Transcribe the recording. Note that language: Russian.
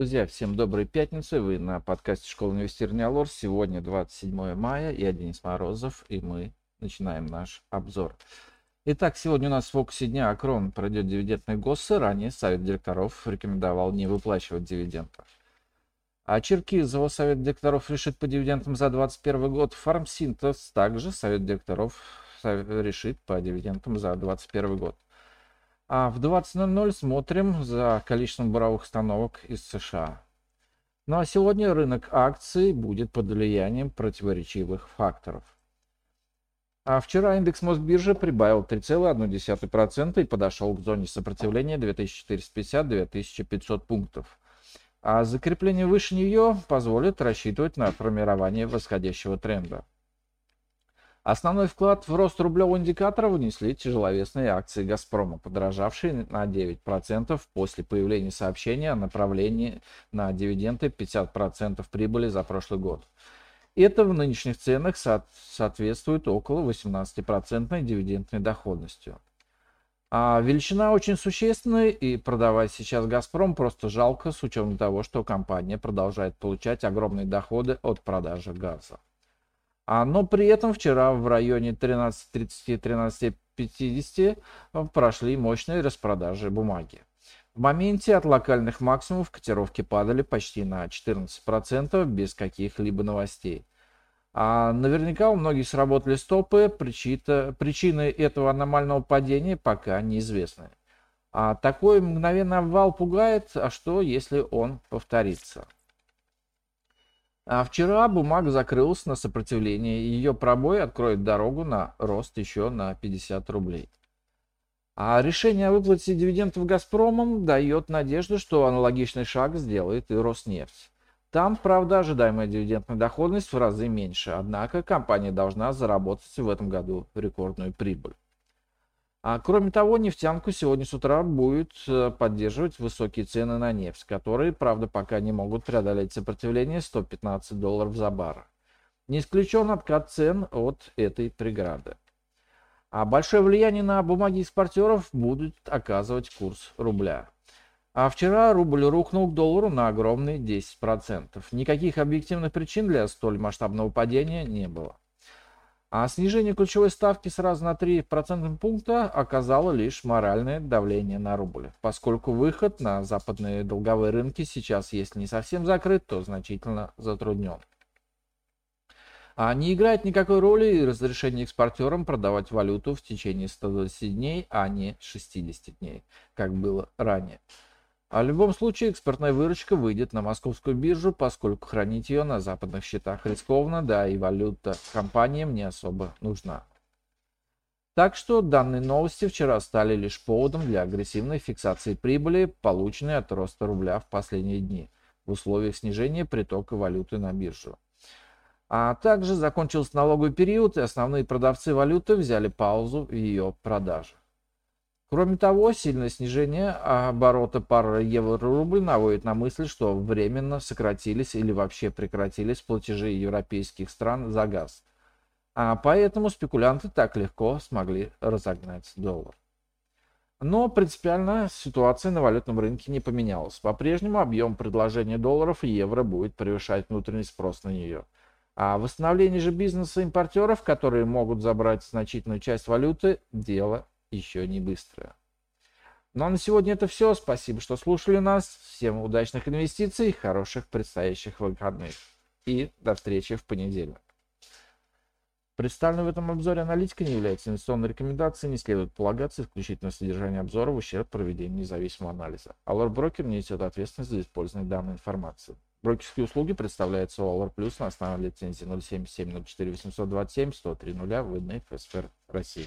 Друзья, всем доброй пятницы. Вы на подкасте Школы инвестирования Алор. Сегодня 27 мая. Я Денис Морозов, и мы начинаем наш обзор. Итак, сегодня у нас в фокусе дня Акрон пройдет дивидендные ГОСы. Ранее Совет директоров рекомендовал не выплачивать дивидендов. А Черкизово Совет директоров решит по дивидендам за 2021 год. Фармсинтез также Совет директоров решит по дивидендам за 2021 год. А в 20.00 смотрим за количеством буровых установок из США. Ну а сегодня рынок акций будет под влиянием противоречивых факторов. А вчера индекс Мосбиржи прибавил 3,1% и подошел к зоне сопротивления 2450-2500 пунктов. А закрепление выше нее позволит рассчитывать на формирование восходящего тренда. Основной вклад в рост рублевого индикатора внесли тяжеловесные акции «Газпрома», подорожавшие на 9% после появления сообщения о направлении на дивиденды 50% прибыли за прошлый год. Это в нынешних ценах со соответствует около 18% дивидендной доходностью. А величина очень существенная, и продавать сейчас «Газпром» просто жалко с учетом того, что компания продолжает получать огромные доходы от продажи газа. А, но при этом вчера в районе 13.30-13.50 э, прошли мощные распродажи бумаги. В моменте от локальных максимумов котировки падали почти на 14% без каких-либо новостей. А наверняка у многих сработали стопы, причины этого аномального падения пока неизвестны. А такой мгновенный обвал пугает, а что если он повторится? А вчера бумага закрылась на сопротивление, и ее пробой откроет дорогу на рост еще на 50 рублей. А решение о выплате дивидендов «Газпромом» дает надежду, что аналогичный шаг сделает и «Роснефть». Там, правда, ожидаемая дивидендная доходность в разы меньше, однако компания должна заработать в этом году рекордную прибыль. А кроме того, нефтянку сегодня с утра будет э, поддерживать высокие цены на нефть, которые, правда, пока не могут преодолеть сопротивление 115 долларов за бар. Не исключен откат цен от этой преграды. А большое влияние на бумаги экспортеров будет оказывать курс рубля. А вчера рубль рухнул к доллару на огромные 10%. Никаких объективных причин для столь масштабного падения не было. А снижение ключевой ставки сразу на 3 процентных пункта оказало лишь моральное давление на рубль, поскольку выход на западные долговые рынки сейчас, если не совсем закрыт, то значительно затруднен. А не играет никакой роли и разрешение экспортерам продавать валюту в течение 120 дней, а не 60 дней, как было ранее. А в любом случае экспортная выручка выйдет на московскую биржу, поскольку хранить ее на западных счетах рискованно, да и валюта компаниям не особо нужна. Так что данные новости вчера стали лишь поводом для агрессивной фиксации прибыли, полученной от роста рубля в последние дни, в условиях снижения притока валюты на биржу. А также закончился налоговый период, и основные продавцы валюты взяли паузу в ее продаже. Кроме того, сильное снижение оборота пары евро-рубль наводит на мысль, что временно сократились или вообще прекратились платежи европейских стран за газ. А поэтому спекулянты так легко смогли разогнать доллар. Но принципиально ситуация на валютном рынке не поменялась. По-прежнему объем предложения долларов и евро будет превышать внутренний спрос на нее. А восстановление же бизнеса импортеров, которые могут забрать значительную часть валюты, дело еще не быстрая. Ну а на сегодня это все. Спасибо, что слушали нас. Всем удачных инвестиций, хороших предстоящих выходных. И до встречи в понедельник. Представленная в этом обзоре аналитика не является инвестиционной рекомендацией, не следует полагаться исключительно содержание обзора в ущерб проведению независимого анализа. Allure Broker несет ответственность за использование данной информации. Брокерские услуги представляются Allure Plus на основе лицензии 077 04 827 103 0 выданной ФСФР России.